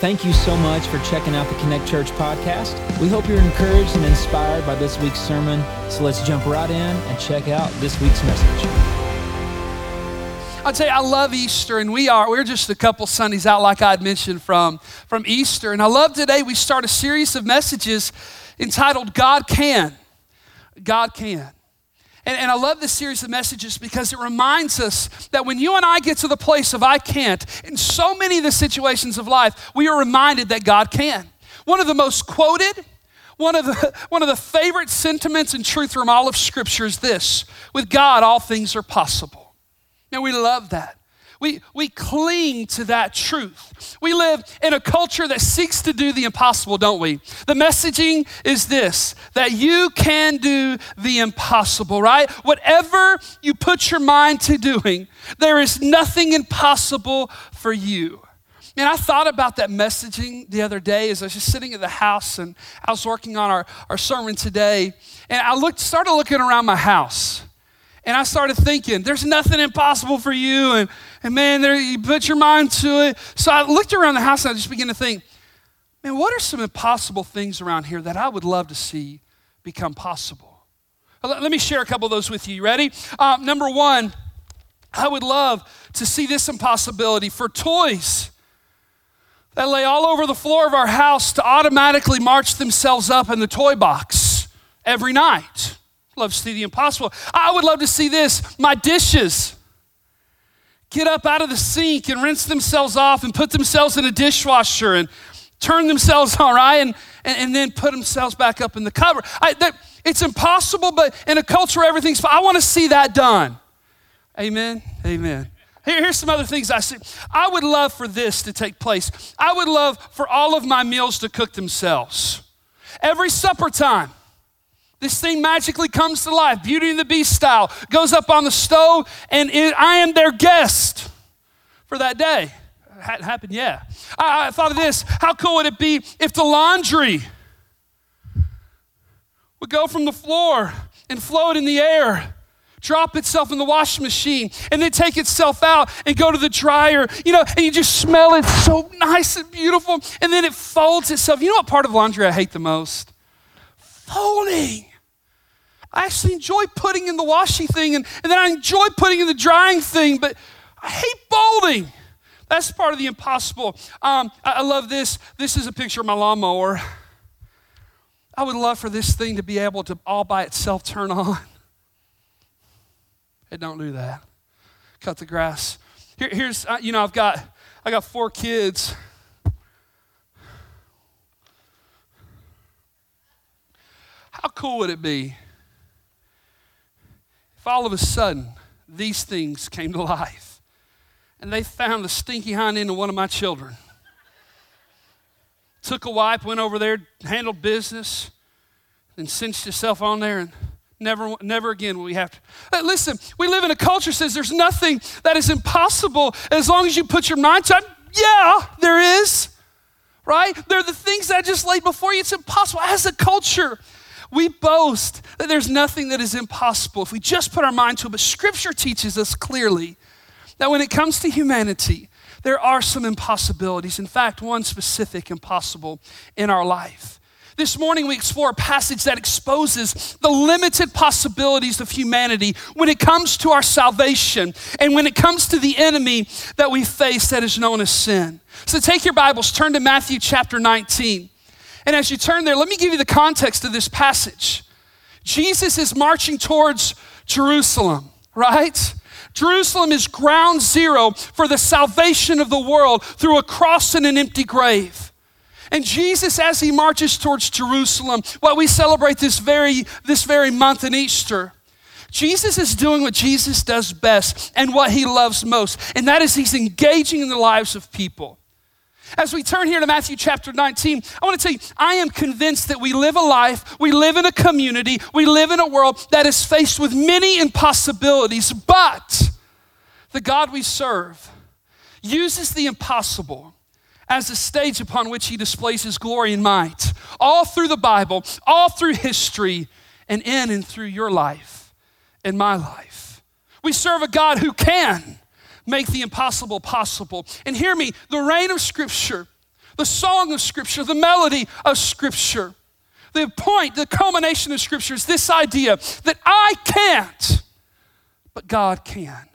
Thank you so much for checking out the Connect Church podcast. We hope you're encouraged and inspired by this week's sermon. So let's jump right in and check out this week's message. I'd say I love Easter, and we are, we're just a couple Sundays out, like I'd mentioned from, from Easter. And I love today we start a series of messages entitled God Can. God Can. And, and, I love this series of messages because it reminds us that when you and I get to the place of I can't, in so many of the situations of life, we are reminded that God can. One of the most quoted, one of the, one of the favorite sentiments and truth from all of Scripture is this with God, all things are possible. And we love that. We, we cling to that truth. We live in a culture that seeks to do the impossible, don't we? The messaging is this that you can do the impossible, right? Whatever you put your mind to doing, there is nothing impossible for you. And I thought about that messaging the other day as I was just sitting at the house and I was working on our, our sermon today. And I looked, started looking around my house. And I started thinking, there's nothing impossible for you. And, and man, there, you put your mind to it. So I looked around the house and I just began to think, man, what are some impossible things around here that I would love to see become possible? Let me share a couple of those with you. You ready? Um, number one, I would love to see this impossibility for toys that lay all over the floor of our house to automatically march themselves up in the toy box every night love to see the impossible. I would love to see this my dishes get up out of the sink and rinse themselves off and put themselves in a dishwasher and turn themselves all right and, and, and then put themselves back up in the cover. I, that, it's impossible, but in a culture, where everything's I want to see that done. Amen. Amen. Here, here's some other things I see. I would love for this to take place. I would love for all of my meals to cook themselves. Every supper time, this thing magically comes to life, Beauty and the Beast style, goes up on the stove, and it, I am their guest for that day. Hadn't happened yet. I, I thought of this. How cool would it be if the laundry would go from the floor and float in the air? drop itself in the washing machine and then take itself out and go to the dryer, you know, and you just smell it so nice and beautiful. And then it folds itself. You know what part of laundry I hate the most? Folding. I actually enjoy putting in the washing thing and, and then I enjoy putting in the drying thing, but I hate folding. That's part of the impossible. Um, I, I love this. This is a picture of my lawnmower. I would love for this thing to be able to all by itself turn on. It don't do that. Cut the grass. Here, here's, uh, you know, I've got, I got four kids. How cool would it be if all of a sudden these things came to life and they found the stinky hind end of one of my children, took a wipe, went over there, handled business, and cinched himself on there and never never again will we have to. Listen we live in a culture says there's nothing that is impossible as long as you put your mind to it. Yeah there is right? There are the things that i just laid before you. It's impossible. As a culture we boast that there's nothing that is impossible if we just put our mind to it. But Scripture teaches us clearly that when it comes to humanity, there are some impossibilities. In fact, one specific impossible in our life. This morning, we explore a passage that exposes the limited possibilities of humanity when it comes to our salvation and when it comes to the enemy that we face that is known as sin. So, take your Bibles, turn to Matthew chapter 19. And as you turn there, let me give you the context of this passage. Jesus is marching towards Jerusalem, right? Jerusalem is ground zero for the salvation of the world through a cross and an empty grave. And Jesus, as he marches towards Jerusalem, what we celebrate this very, this very month in Easter, Jesus is doing what Jesus does best and what he loves most, and that is he's engaging in the lives of people. As we turn here to Matthew chapter 19, I want to tell you, I am convinced that we live a life, we live in a community, we live in a world that is faced with many impossibilities, but the God we serve uses the impossible as a stage upon which he displays his glory and might, all through the Bible, all through history, and in and through your life and my life. We serve a God who can make the impossible possible. And hear me, the reign of Scripture the song of Scripture, the melody of Scripture. The point, the culmination of Scripture is this idea that I can't, but God can.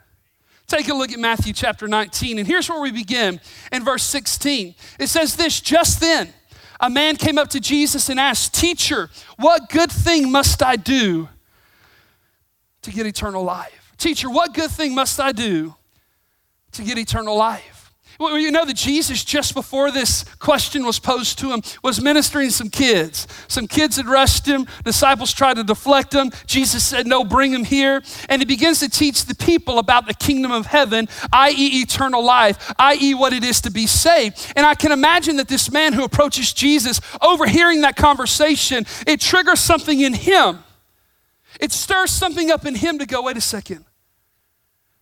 Take a look at Matthew chapter 19, and here's where we begin in verse 16. It says this just then, a man came up to Jesus and asked, Teacher, what good thing must I do to get eternal life? Teacher, what good thing must I do to get eternal life? Well, you know that Jesus, just before this question was posed to him, was ministering some kids. Some kids had rushed him. Disciples tried to deflect him. Jesus said, No, bring him here. And he begins to teach the people about the kingdom of heaven, i.e., eternal life, i.e., what it is to be saved. And I can imagine that this man who approaches Jesus, overhearing that conversation, it triggers something in him. It stirs something up in him to go, Wait a second.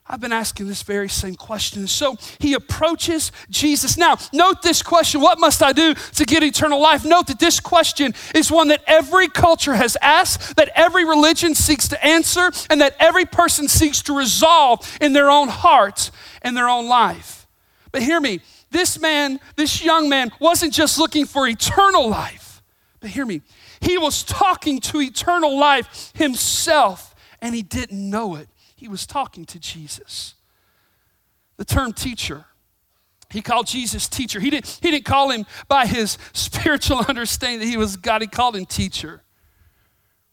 I've been asking this very same question. So he approaches Jesus. Now, note this question What must I do to get eternal life? Note that this question is one that every culture has asked, that every religion seeks to answer, and that every person seeks to resolve in their own heart and their own life. But hear me this man, this young man, wasn't just looking for eternal life, but hear me, he was talking to eternal life himself, and he didn't know it he was talking to Jesus. The term teacher, he called Jesus teacher. He didn't, he didn't call him by his spiritual understanding that he was God, he called him teacher.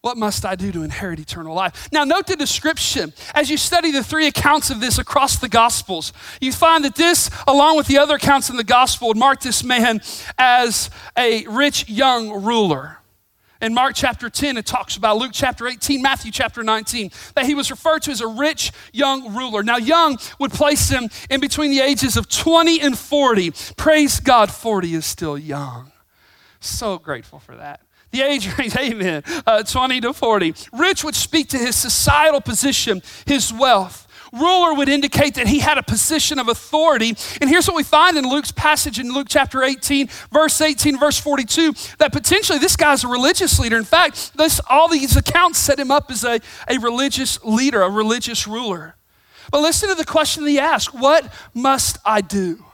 What must I do to inherit eternal life? Now, note the description. As you study the three accounts of this across the Gospels, you find that this, along with the other accounts in the Gospel, would mark this man as a rich young ruler. In Mark chapter 10, it talks about Luke chapter 18, Matthew chapter 19, that he was referred to as a rich young ruler. Now, young would place him in between the ages of 20 and 40. Praise God, 40 is still young. So grateful for that. The age range, amen, uh, 20 to 40. Rich would speak to his societal position, his wealth ruler would indicate that he had a position of authority. And here's what we find in Luke's passage in Luke chapter 18, verse 18, verse 42, that potentially this guy's a religious leader. In fact, this, all these accounts set him up as a, a religious leader, a religious ruler. But listen to the question that he asked What must I do?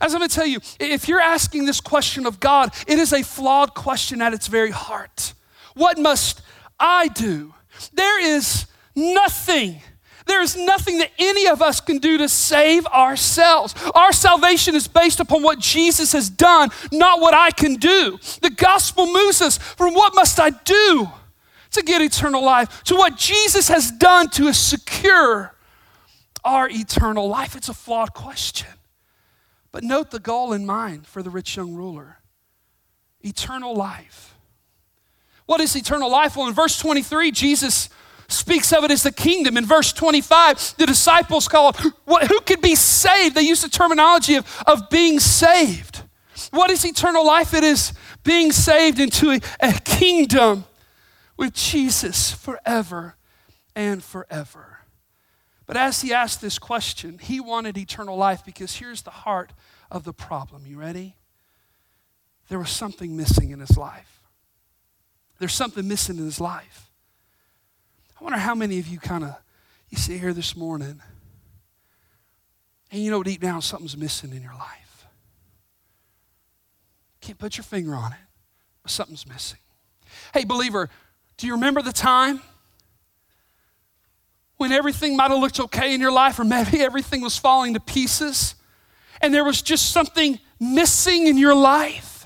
As I'm going to tell you, if you're asking this question of God, it is a flawed question at its very heart. What must I do? There is nothing there is nothing that any of us can do to save ourselves. Our salvation is based upon what Jesus has done, not what I can do. The gospel moves us from what must I do to get eternal life to what Jesus has done to secure our eternal life. It's a flawed question. But note the goal in mind for the rich young ruler eternal life. What is eternal life? Well, in verse 23, Jesus speaks of it as the kingdom. In verse 25, the disciples call it, who could be saved? They use the terminology of, of being saved. What is eternal life? It is being saved into a, a kingdom with Jesus forever and forever. But as he asked this question, he wanted eternal life because here's the heart of the problem. You ready? There was something missing in his life. There's something missing in his life. I wonder how many of you kind of, you sit here this morning and you know deep down something's missing in your life. Can't put your finger on it, but something's missing. Hey, believer, do you remember the time when everything might have looked okay in your life, or maybe everything was falling to pieces, and there was just something missing in your life?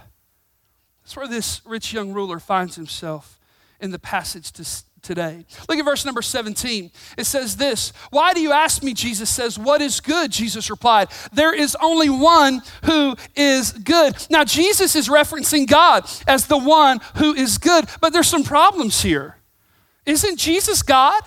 That's where this rich young ruler finds himself in the passage to, today. Look at verse number 17. It says this Why do you ask me? Jesus says, What is good? Jesus replied, There is only one who is good. Now, Jesus is referencing God as the one who is good, but there's some problems here. Isn't Jesus God?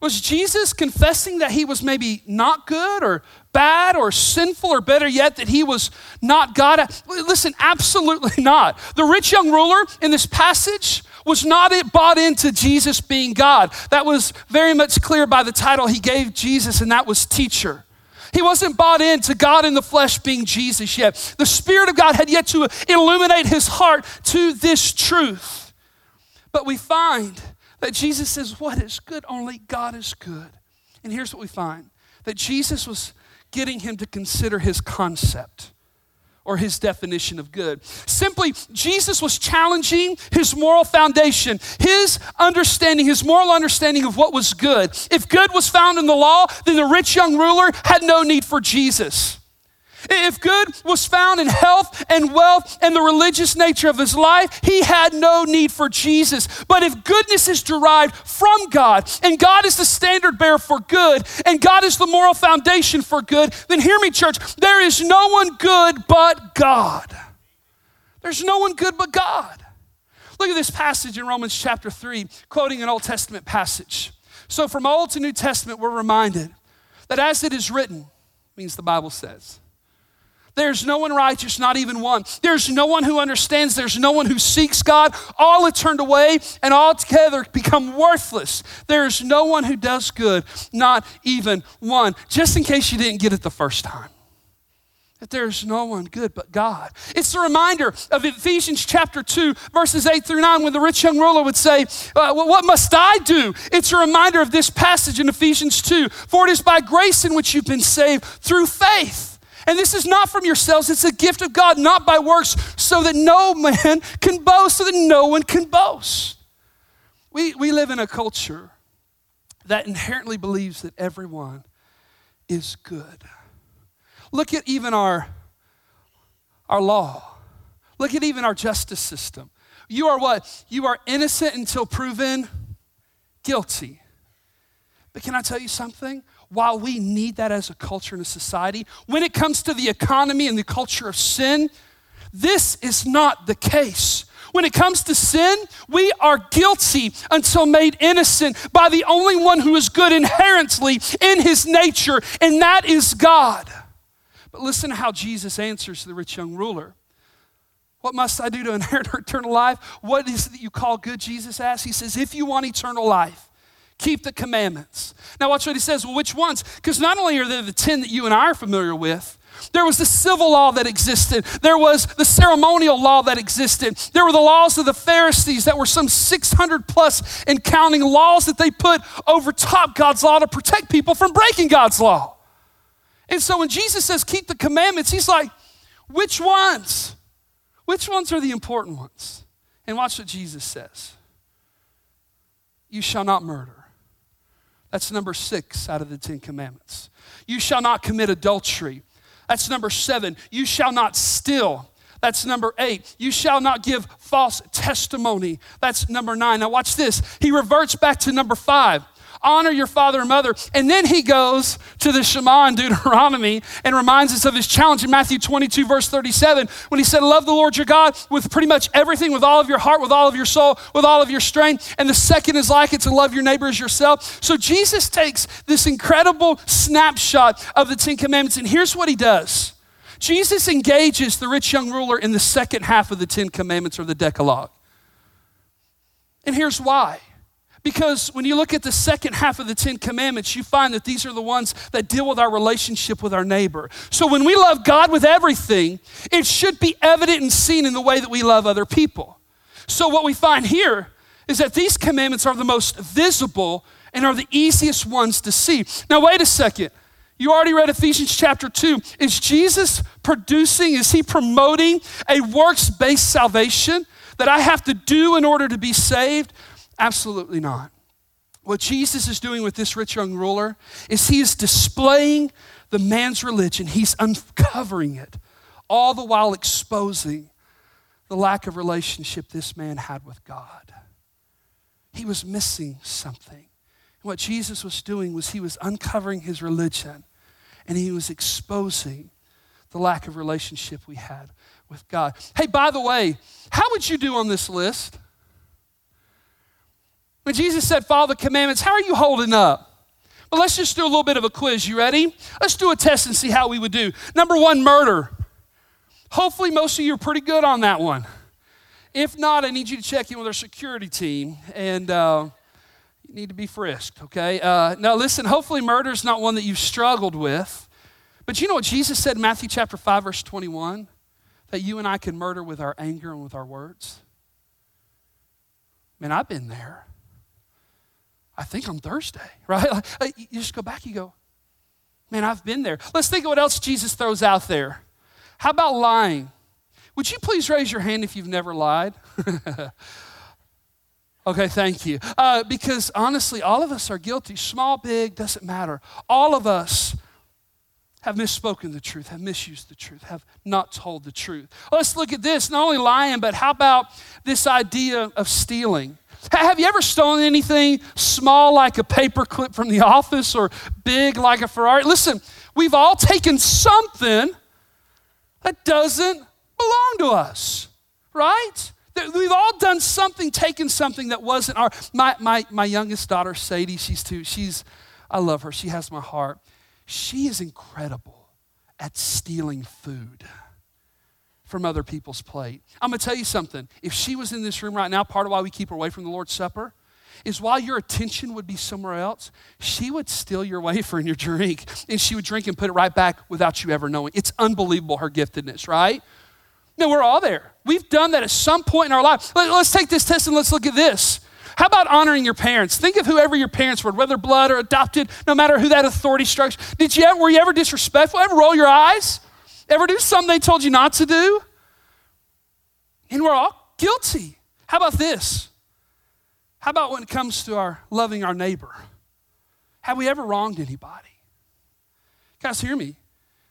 Was Jesus confessing that he was maybe not good or bad or sinful or better yet that he was not God? Listen, absolutely not. The rich young ruler in this passage was not bought into Jesus being God. That was very much clear by the title he gave Jesus, and that was teacher. He wasn't bought into God in the flesh being Jesus yet. The Spirit of God had yet to illuminate his heart to this truth. But we find that Jesus says, What is good? Only God is good. And here's what we find that Jesus was getting him to consider his concept or his definition of good. Simply, Jesus was challenging his moral foundation, his understanding, his moral understanding of what was good. If good was found in the law, then the rich young ruler had no need for Jesus. If good was found in health and wealth and the religious nature of his life, he had no need for Jesus. But if goodness is derived from God, and God is the standard bearer for good, and God is the moral foundation for good, then hear me, church, there is no one good but God. There's no one good but God. Look at this passage in Romans chapter 3, quoting an Old Testament passage. So, from Old to New Testament, we're reminded that as it is written, means the Bible says, there's no one righteous, not even one. There's no one who understands. There's no one who seeks God. All are turned away and altogether become worthless. There's no one who does good, not even one. Just in case you didn't get it the first time that there's no one good but God. It's a reminder of Ephesians chapter 2, verses 8 through 9, when the rich young ruler would say, uh, What must I do? It's a reminder of this passage in Ephesians 2 For it is by grace in which you've been saved through faith. And this is not from yourselves, it's a gift of God, not by works, so that no man can boast, so that no one can boast. We, we live in a culture that inherently believes that everyone is good. Look at even our, our law. Look at even our justice system. You are what? You are innocent until proven guilty. But can I tell you something? While we need that as a culture and a society, when it comes to the economy and the culture of sin, this is not the case. When it comes to sin, we are guilty until made innocent by the only one who is good inherently in his nature, and that is God. But listen to how Jesus answers the rich young ruler. What must I do to inherit eternal life? What is it that you call good? Jesus asks. He says, If you want eternal life, keep the commandments. Now, watch what he says. Well, which ones? Because not only are there the 10 that you and I are familiar with, there was the civil law that existed. There was the ceremonial law that existed. There were the laws of the Pharisees that were some 600 plus and counting laws that they put over top God's law to protect people from breaking God's law. And so when Jesus says keep the commandments, he's like, which ones? Which ones are the important ones? And watch what Jesus says You shall not murder. That's number six out of the Ten Commandments. You shall not commit adultery. That's number seven. You shall not steal. That's number eight. You shall not give false testimony. That's number nine. Now, watch this. He reverts back to number five honor your father and mother. And then he goes to the Shema in Deuteronomy and reminds us of his challenge in Matthew 22, verse 37, when he said, Love the Lord your God with pretty much everything, with all of your heart, with all of your soul, with all of your strength. And the second is like it to love your neighbor as yourself. So Jesus takes this incredible snapshot of the Ten Commandments, and here's what he does. Jesus engages the rich young ruler in the second half of the Ten Commandments or the Decalogue. And here's why because when you look at the second half of the Ten Commandments, you find that these are the ones that deal with our relationship with our neighbor. So when we love God with everything, it should be evident and seen in the way that we love other people. So what we find here is that these commandments are the most visible and are the easiest ones to see. Now, wait a second. You already read Ephesians chapter 2. Is Jesus producing, is he promoting a works based salvation that I have to do in order to be saved? Absolutely not. What Jesus is doing with this rich young ruler is he is displaying the man's religion, he's uncovering it, all the while exposing the lack of relationship this man had with God. He was missing something. And what Jesus was doing was he was uncovering his religion and he was exposing the lack of relationship we had with God. Hey, by the way, how would you do on this list? When Jesus said, Follow the commandments, how are you holding up? But let's just do a little bit of a quiz. You ready? Let's do a test and see how we would do. Number one, murder. Hopefully, most of you are pretty good on that one. If not, I need you to check in with our security team and uh, you need to be frisked, okay? Uh, now, listen, hopefully, murder is not one that you've struggled with. But you know what Jesus said in Matthew chapter 5, verse 21? That you and I can murder with our anger and with our words. Man, I've been there. I think on Thursday, right? You just go back, you go, man, I've been there. Let's think of what else Jesus throws out there. How about lying? Would you please raise your hand if you've never lied? okay, thank you. Uh, because honestly, all of us are guilty. Small, big, doesn't matter. All of us have misspoken the truth, have misused the truth, have not told the truth. Let's look at this not only lying, but how about this idea of stealing? Have you ever stolen anything small like a paperclip from the office or big like a Ferrari? Listen, we've all taken something that doesn't belong to us, right? We've all done something, taken something that wasn't our. My, my, my youngest daughter, Sadie, she's two. She's, I love her. She has my heart. She is incredible at stealing food from other people's plate. I'm going to tell you something. If she was in this room right now, part of why we keep her away from the Lord's Supper is while your attention would be somewhere else, she would steal your wafer and your drink, and she would drink and put it right back without you ever knowing. It's unbelievable, her giftedness, right? No, we're all there. We've done that at some point in our life. Let's take this test and let's look at this. How about honoring your parents? Think of whoever your parents were, whether blood or adopted, no matter who that authority strikes. Did you ever, were you ever disrespectful? Ever roll your eyes? Ever do something they told you not to do? And we're all guilty. How about this? How about when it comes to our loving our neighbor? Have we ever wronged anybody? Guys, hear me.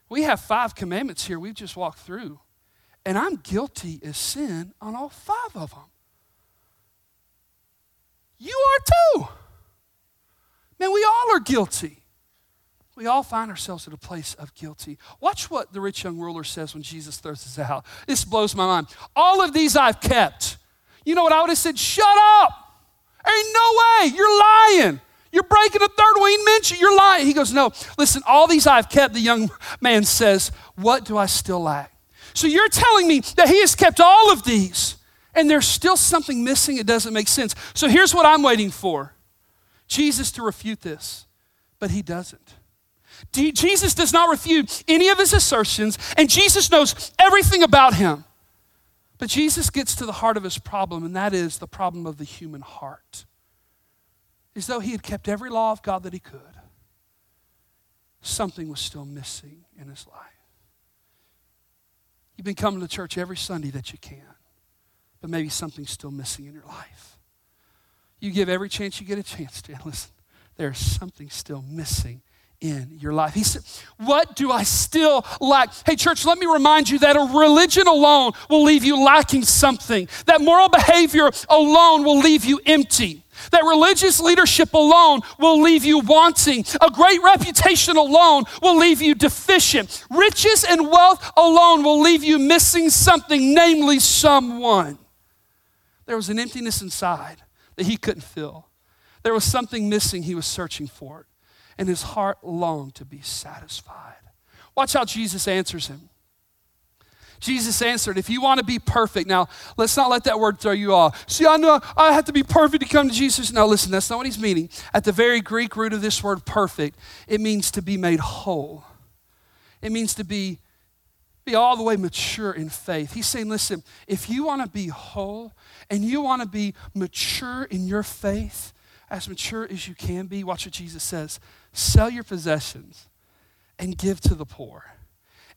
We have five commandments here we've just walked through, and I'm guilty as sin on all five of them. You are too. Man, we all are guilty. We all find ourselves at a place of guilty. Watch what the rich young ruler says when Jesus throws this out. This blows my mind. All of these I've kept. You know what I would have said? Shut up. Ain't no way. You're lying. You're breaking a third wing mention. You're lying. He goes, No, listen, all these I've kept. The young man says, What do I still lack? So you're telling me that he has kept all of these and there's still something missing. It doesn't make sense. So here's what I'm waiting for Jesus to refute this, but he doesn't. Jesus does not refute any of his assertions, and Jesus knows everything about him. But Jesus gets to the heart of his problem, and that is the problem of the human heart. As though he had kept every law of God that he could, something was still missing in his life. You've been coming to church every Sunday that you can, but maybe something's still missing in your life. You give every chance you get a chance to. Listen, there's something still missing in your life. He said, What do I still lack? Hey, church, let me remind you that a religion alone will leave you lacking something, that moral behavior alone will leave you empty. That religious leadership alone will leave you wanting. A great reputation alone will leave you deficient. Riches and wealth alone will leave you missing something, namely someone. There was an emptiness inside that he couldn't fill. There was something missing, he was searching for it and his heart longed to be satisfied. Watch how Jesus answers him. Jesus answered, If you want to be perfect, now let's not let that word throw you off. See, I know I have to be perfect to come to Jesus. No, listen, that's not what he's meaning. At the very Greek root of this word perfect, it means to be made whole. It means to be, be all the way mature in faith. He's saying, Listen, if you want to be whole and you want to be mature in your faith, as mature as you can be, watch what Jesus says sell your possessions and give to the poor,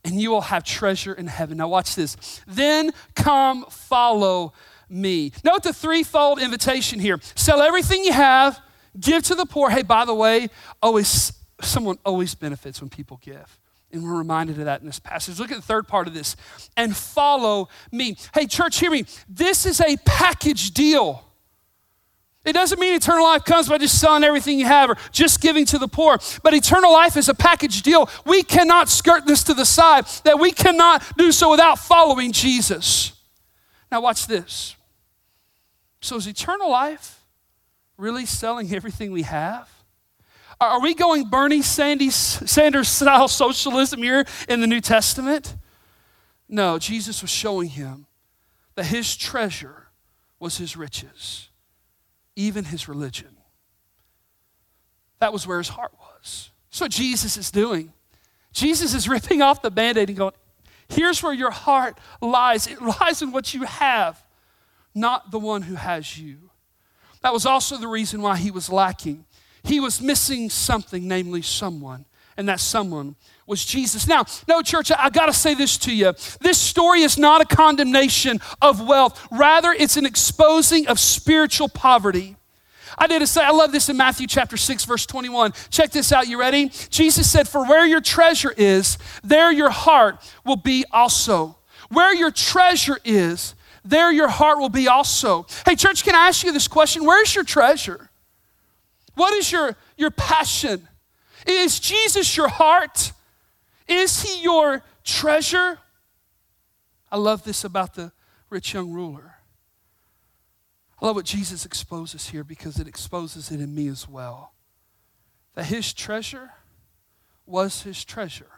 and you will have treasure in heaven. Now, watch this. Then come follow me. Note the threefold invitation here sell everything you have, give to the poor. Hey, by the way, always someone always benefits when people give. And we're reminded of that in this passage. Look at the third part of this and follow me. Hey, church, hear me. This is a package deal. It doesn't mean eternal life comes by just selling everything you have or just giving to the poor. But eternal life is a package deal. We cannot skirt this to the side, that we cannot do so without following Jesus. Now, watch this. So, is eternal life really selling everything we have? Are we going Bernie Sanders style socialism here in the New Testament? No, Jesus was showing him that his treasure was his riches even his religion. That was where his heart was. So Jesus is doing. Jesus is ripping off the band aid and going, Here's where your heart lies. It lies in what you have, not the one who has you. That was also the reason why he was lacking. He was missing something, namely someone. and that someone was Jesus. Now, no, church, I, I got to say this to you. This story is not a condemnation of wealth, rather, it's an exposing of spiritual poverty. I did a say, I love this in Matthew chapter 6, verse 21. Check this out. You ready? Jesus said, For where your treasure is, there your heart will be also. Where your treasure is, there your heart will be also. Hey, church, can I ask you this question? Where's your treasure? What is your, your passion? Is Jesus your heart? Is he your treasure? I love this about the rich young ruler. I love what Jesus exposes here because it exposes it in me as well. That his treasure was his treasure,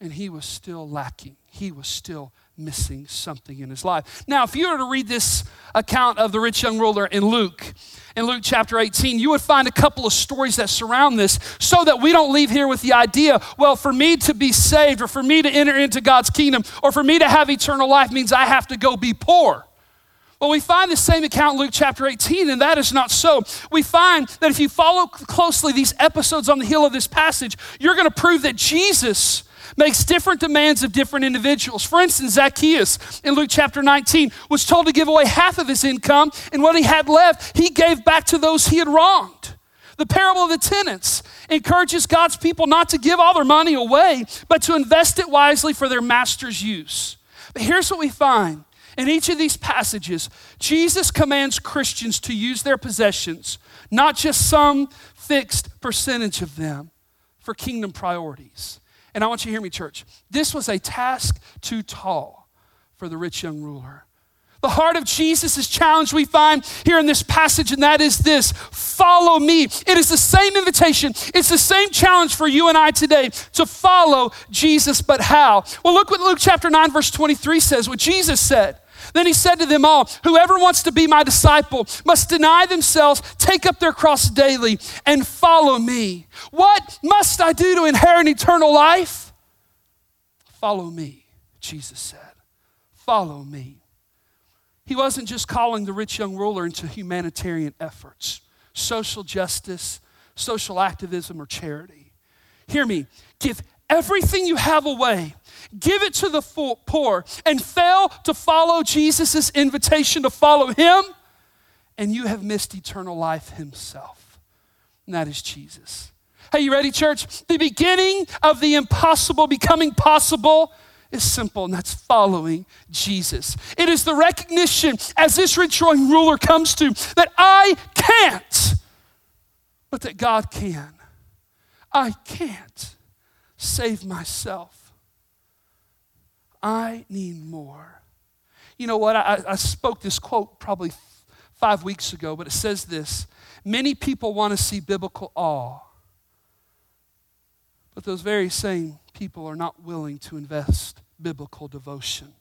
and he was still lacking. He was still missing something in his life. Now, if you were to read this account of the rich young ruler in Luke, in Luke chapter 18, you would find a couple of stories that surround this so that we don't leave here with the idea, well, for me to be saved or for me to enter into God's kingdom or for me to have eternal life means I have to go be poor. Well, we find the same account in Luke chapter 18, and that is not so. We find that if you follow closely these episodes on the heel of this passage, you're going to prove that Jesus makes different demands of different individuals. For instance, Zacchaeus in Luke chapter 19 was told to give away half of his income, and what he had left, he gave back to those he had wronged. The parable of the tenants encourages God's people not to give all their money away, but to invest it wisely for their master's use. But here's what we find in each of these passages, Jesus commands Christians to use their possessions, not just some fixed percentage of them, for kingdom priorities. And I want you to hear me, church. This was a task too tall for the rich young ruler. The heart of Jesus is challenged we find here in this passage, and that is this follow me. It is the same invitation, it's the same challenge for you and I today to follow Jesus, but how? Well, look what Luke chapter 9, verse 23 says, what Jesus said. Then he said to them all, Whoever wants to be my disciple must deny themselves, take up their cross daily, and follow me. What must I do to inherit eternal life? Follow me, Jesus said. Follow me. He wasn't just calling the rich young ruler into humanitarian efforts, social justice, social activism, or charity. Hear me, give everything you have away give it to the poor, and fail to follow Jesus' invitation to follow him, and you have missed eternal life himself. And that is Jesus. Hey, you ready, church? The beginning of the impossible becoming possible is simple, and that's following Jesus. It is the recognition, as this young ruler comes to, that I can't, but that God can. I can't save myself. I need more. You know what? I, I spoke this quote probably five weeks ago, but it says this Many people want to see biblical awe, but those very same people are not willing to invest biblical devotion.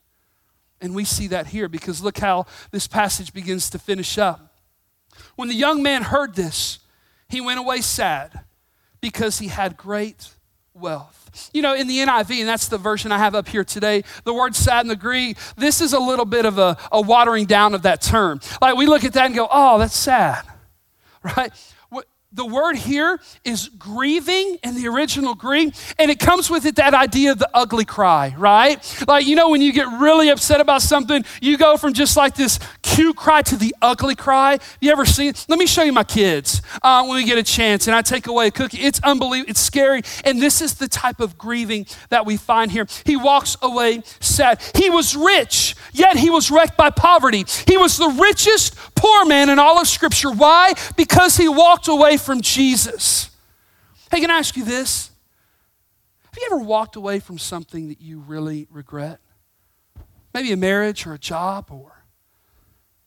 And we see that here because look how this passage begins to finish up. When the young man heard this, he went away sad because he had great wealth. You know, in the NIV, and that's the version I have up here today, the word sad in the Greek, this is a little bit of a, a watering down of that term. Like we look at that and go, oh, that's sad, right? The word here is grieving in the original Greek, and it comes with it that idea of the ugly cry, right? Like, you know, when you get really upset about something, you go from just like this cute cry to the ugly cry. You ever seen? Let me show you my kids uh, when we get a chance, and I take away a cookie. It's unbelievable, it's scary, and this is the type of grieving that we find here. He walks away sad. He was rich, yet he was wrecked by poverty. He was the richest poor man in all of Scripture. Why? Because he walked away from Jesus. Hey, can I ask you this? Have you ever walked away from something that you really regret? Maybe a marriage or a job or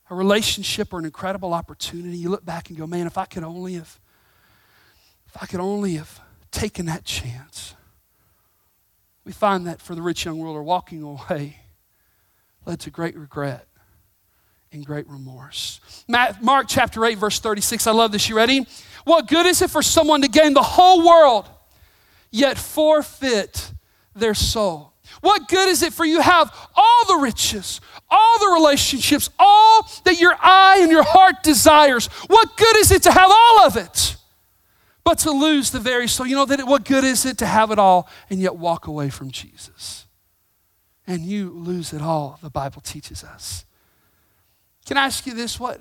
a relationship or an incredible opportunity. You look back and go, man, if I could only have, if I could only have taken that chance. We find that for the rich young ruler, walking away led to great regret and great remorse. Mark chapter 8, verse 36. I love this. You ready? What good is it for someone to gain the whole world, yet forfeit their soul? What good is it for you to have all the riches, all the relationships, all that your eye and your heart desires? What good is it to have all of it, but to lose the very soul. You know that what good is it to have it all and yet walk away from Jesus? And you lose it all, the Bible teaches us. Can I ask you this? What,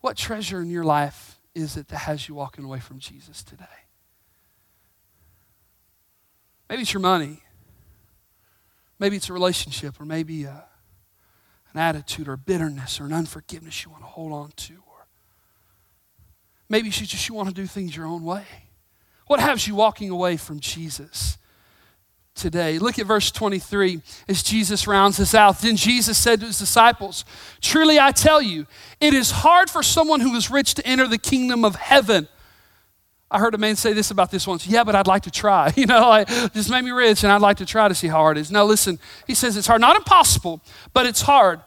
what treasure in your life is it that has you walking away from Jesus today? Maybe it's your money. Maybe it's a relationship, or maybe a, uh, an attitude, or bitterness, or an unforgiveness you want to hold on to. Or maybe you just you want to do things your own way. What has you walking away from Jesus? Today. Look at verse 23 as Jesus rounds this out. Then Jesus said to his disciples, Truly I tell you, it is hard for someone who is rich to enter the kingdom of heaven. I heard a man say this about this once. Yeah, but I'd like to try. You know, like, just made me rich and I'd like to try to see how hard it is. Now, listen, he says it's hard, not impossible, but it's hard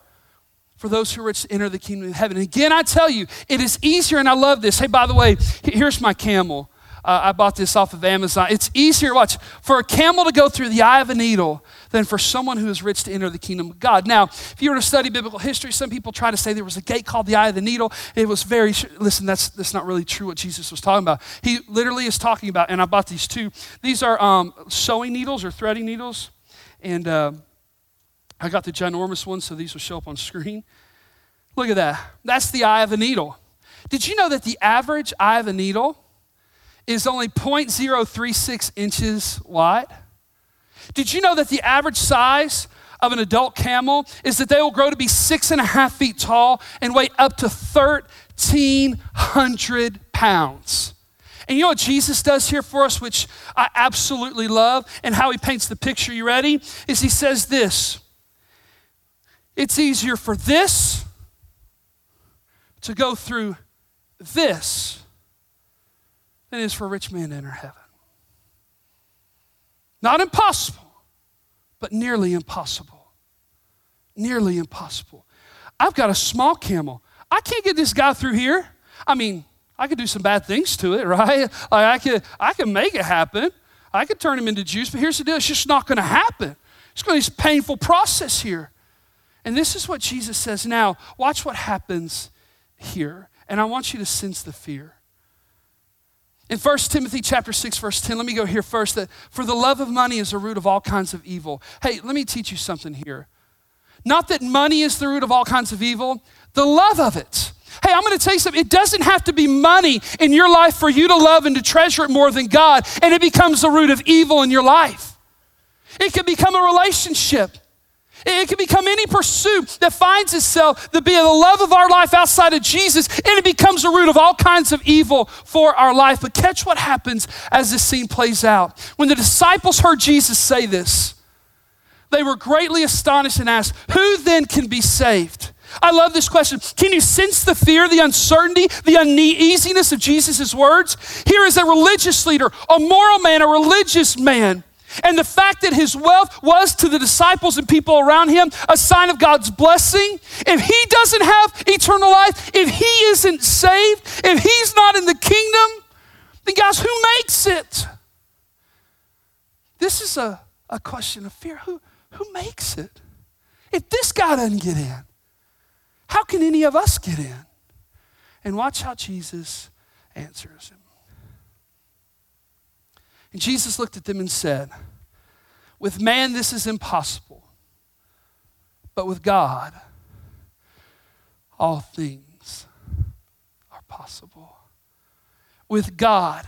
for those who are rich to enter the kingdom of heaven. And again, I tell you, it is easier, and I love this. Hey, by the way, here's my camel. Uh, I bought this off of Amazon. It's easier, watch, for a camel to go through the eye of a needle than for someone who is rich to enter the kingdom of God. Now, if you were to study biblical history, some people try to say there was a gate called the eye of the needle. It was very, listen, that's, that's not really true what Jesus was talking about. He literally is talking about, and I bought these two. These are um, sewing needles or threading needles. And uh, I got the ginormous one, so these will show up on screen. Look at that. That's the eye of a needle. Did you know that the average eye of a needle is only 0.036 inches wide. Did you know that the average size of an adult camel is that they will grow to be six and a half feet tall and weigh up to 1,300 pounds? And you know what Jesus does here for us, which I absolutely love, and how he paints the picture? You ready? Is he says this It's easier for this to go through this it is for rich men to enter heaven. Not impossible, but nearly impossible. Nearly impossible. I've got a small camel. I can't get this guy through here. I mean, I could do some bad things to it, right? Like I could, I could make it happen. I could turn him into juice, but here's the deal: it's just not going to happen. It's going to be a painful process here. And this is what Jesus says. Now, watch what happens here. And I want you to sense the fear. In 1 Timothy chapter 6 verse 10, let me go here first that for the love of money is the root of all kinds of evil. Hey, let me teach you something here. Not that money is the root of all kinds of evil, the love of it. Hey, I'm going to tell you something. It doesn't have to be money in your life for you to love and to treasure it more than God, and it becomes the root of evil in your life. It can become a relationship. It can become any pursuit that finds itself to be the love of our life outside of Jesus, and it becomes the root of all kinds of evil for our life. But catch what happens as this scene plays out. When the disciples heard Jesus say this, they were greatly astonished and asked, Who then can be saved? I love this question. Can you sense the fear, the uncertainty, the uneasiness of Jesus' words? Here is a religious leader, a moral man, a religious man and the fact that his wealth was to the disciples and people around him a sign of God's blessing. If he doesn't have eternal life, if he isn't saved, if he's not in the kingdom, then guys, who makes it? This is a, a question of fear. Who, who makes it? If this guy doesn't get in, how can any of us get in? And watch how Jesus answers him. And Jesus looked at them and said, With man, this is impossible, but with God, all things are possible. With God,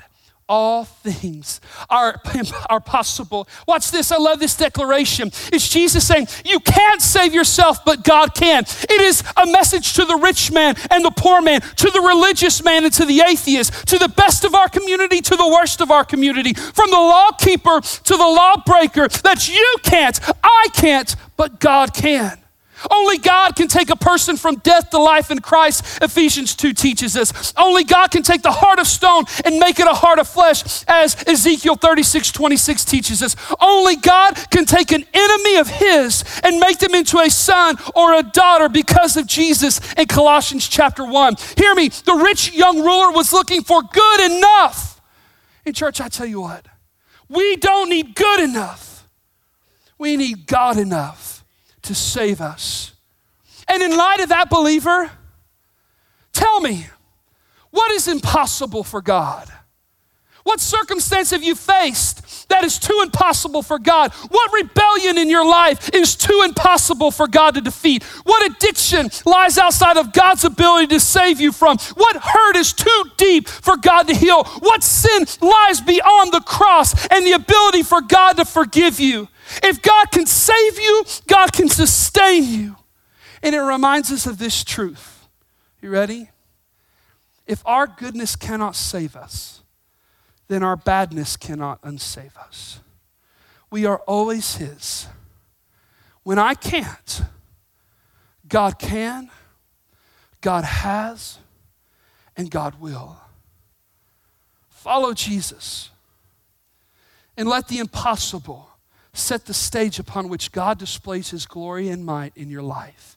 all things are, are possible. Watch this. I love this declaration. It's Jesus saying, You can't save yourself, but God can. It is a message to the rich man and the poor man, to the religious man and to the atheist, to the best of our community, to the worst of our community, from the law keeper to the lawbreaker, that you can't, I can't, but God can. Only God can take a person from death to life in Christ, Ephesians 2 teaches us. Only God can take the heart of stone and make it a heart of flesh, as Ezekiel 36 26 teaches us. Only God can take an enemy of His and make them into a son or a daughter because of Jesus in Colossians chapter 1. Hear me, the rich young ruler was looking for good enough. In church, I tell you what, we don't need good enough, we need God enough to save us. And in light of that, believer, tell me, What is impossible for God? What circumstance have you faced that is too impossible for God? What rebellion in your life is too impossible for God to defeat? What addiction lies outside of God's ability to save you from? What hurt is too deep for God to heal? What sin lies beyond the cross and the ability for God to forgive you? If God can save you, God can sustain you. And it reminds us of this truth. You ready? If our goodness cannot save us, then our badness cannot unsave us. We are always His. When I can't, God can, God has, and God will. Follow Jesus and let the impossible set the stage upon which God displays His glory and might in your life.